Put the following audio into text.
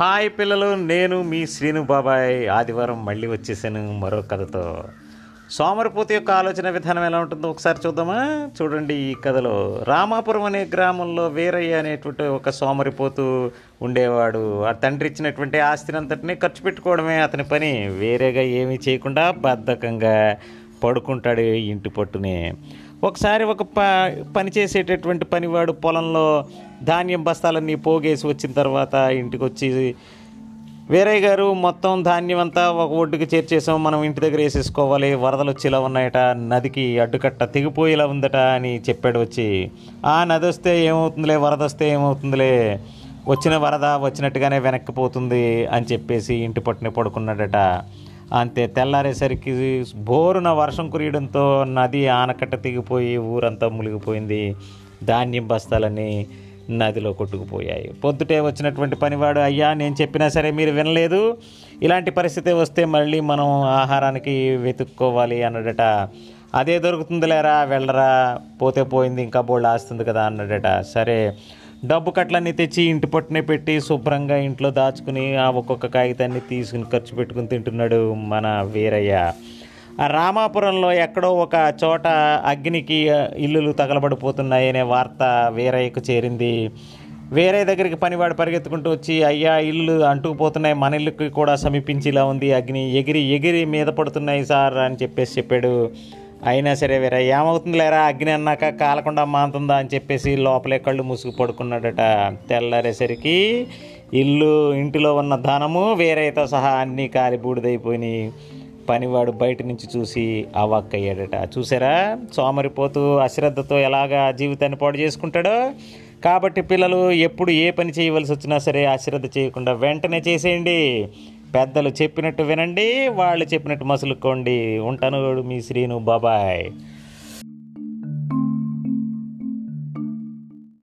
Hi పిల్లలు నేను మీ శ్రీను బాబాయ్ ఆదివారం మళ్ళీ వచ్చేసాను మరో కథతో. సోమరిపోతు యొక్క ఆలోచన విధానం ఎలా ఉంటుందో ఒకసారి చూద్దామా? చూడండి ఈ కథలో. రామాపురం అనే గ్రామంలో వీరయ్య అనేటువంటి ఒక సోమరిపోతు ఉండేవాడు. ఆ తండ్రి ఇచ్చినటువంటి ఆస్తిని అంతటినీ ఖర్చు పెట్టుకోవడమే అతని పని. వేరేగా ఏమీ చేయకుండా బద్ధకంగా పడుకుంటాడు ఇంటి పట్టునే. ఒకసారి ఒక ప పని చేసేటటువంటి పనివాడు పొలంలో ధాన్యం బస్తాలన్నీ పోగేసి వచ్చిన తర్వాత ఇంటికి వచ్చి వేరే గారు మొత్తం ధాన్యం అంతా ఒక ఒడ్డుకి చేర్చేసాం మనం ఇంటి దగ్గర వేసేసుకోవాలి వరదలు వచ్చేలా ఉన్నాయట నదికి అడ్డుకట్ట తెగిపోయేలా ఉందట అని చెప్పాడు వచ్చి. ఆ నది వస్తే ఏమవుతుందిలే వరద వస్తే ఏమవుతుందిలే వచ్చిన వరద వచ్చినట్టుగానే వెనక్కి పోతుంది అని చెప్పేసి ఇంటి పట్టున పడుకున్నాడట. అంతే తెల్లారేసరికి బోరున వర్షం కురియడంతో నది ఆనకట్ట తెగిపోయి ఊరంతా మునిగిపోయింది. ధాన్యం బస్తాలని నదిలో కొట్టుకుపోయాయి. పొద్దుటే వచ్చినటువంటి పనివాడు అయ్యా నేను చెప్పినా సరే మీరు వినలేదు. ఇలాంటి పరిస్థితి వస్తే మళ్ళీ మనం ఆహారానికి వెతుక్కోవాలి అన్నాడట. అదే దొరుకుతుందిలేరా వెళ్ళరా పోతే పోయింది ఇంకా బోళ్ళు ఆస్తుంది కదా అన్నాడట. సరే డబ్బు కట్లన్నీ తెచ్చి ఇంటి పట్టునే పెట్టి శుభ్రంగా ఇంట్లో దాచుకుని ఆ ఒక్కొక్క కాగితాన్ని తీసుకుని ఖర్చు పెట్టుకుని తింటున్నాడు మన వీరయ్య. ఆ రామాపురంలో ఎక్కడో ఒక చోట అగ్నికి ఇల్లులు తగలబడిపోతున్నాయి అనే వార్త వీరయ్యకు చేరింది. వేరే దగ్గరికి పనివాడు పరిగెత్తుకుంటూ వచ్చి అయ్యా ఇల్లు అంటుకుపోతున్నాయి. మన ఇల్లుకి కూడా సమీపించేలా ఉంది. అగ్ని ఎగిరి ఎగిరి మీద పడుతున్నాయి సార్ అని చెప్పేసి చెప్పాడు. అయినా సరే వేరే ఏమవుతుంది లేరా అగ్ని అన్నాక కాలకుండా మాంతుందా అని చెప్పేసి లోపలే కళ్ళు మూసుకు పడుకున్నాడట తెల్లారేసరికి. ఇల్లు ఇంటిలో ఉన్న ధనము వేరేతో సహా అన్నీ కాలి బూడిదైపోయినాయి. పనివాడు బయట నుంచి చూసి అవాక్కయ్యాడట. చూసారా? సోమరిపోతూ అశ్రద్ధతో ఎలాగా జీవితాన్ని పాడు చేసుకుంటాడో? కాబట్టి పిల్లలు ఎప్పుడు ఏ పని చేయవలసి వచ్చినా సరే అశ్రద్ధ చేయకుండా వెంటనే చేసేయండి. పెద్దలు చెప్పినట్టు వినండి వాళ్ళు చెప్పినట్టు మసులుకోండి. ఉంటాను మీ శ్రీను బాబాయ్.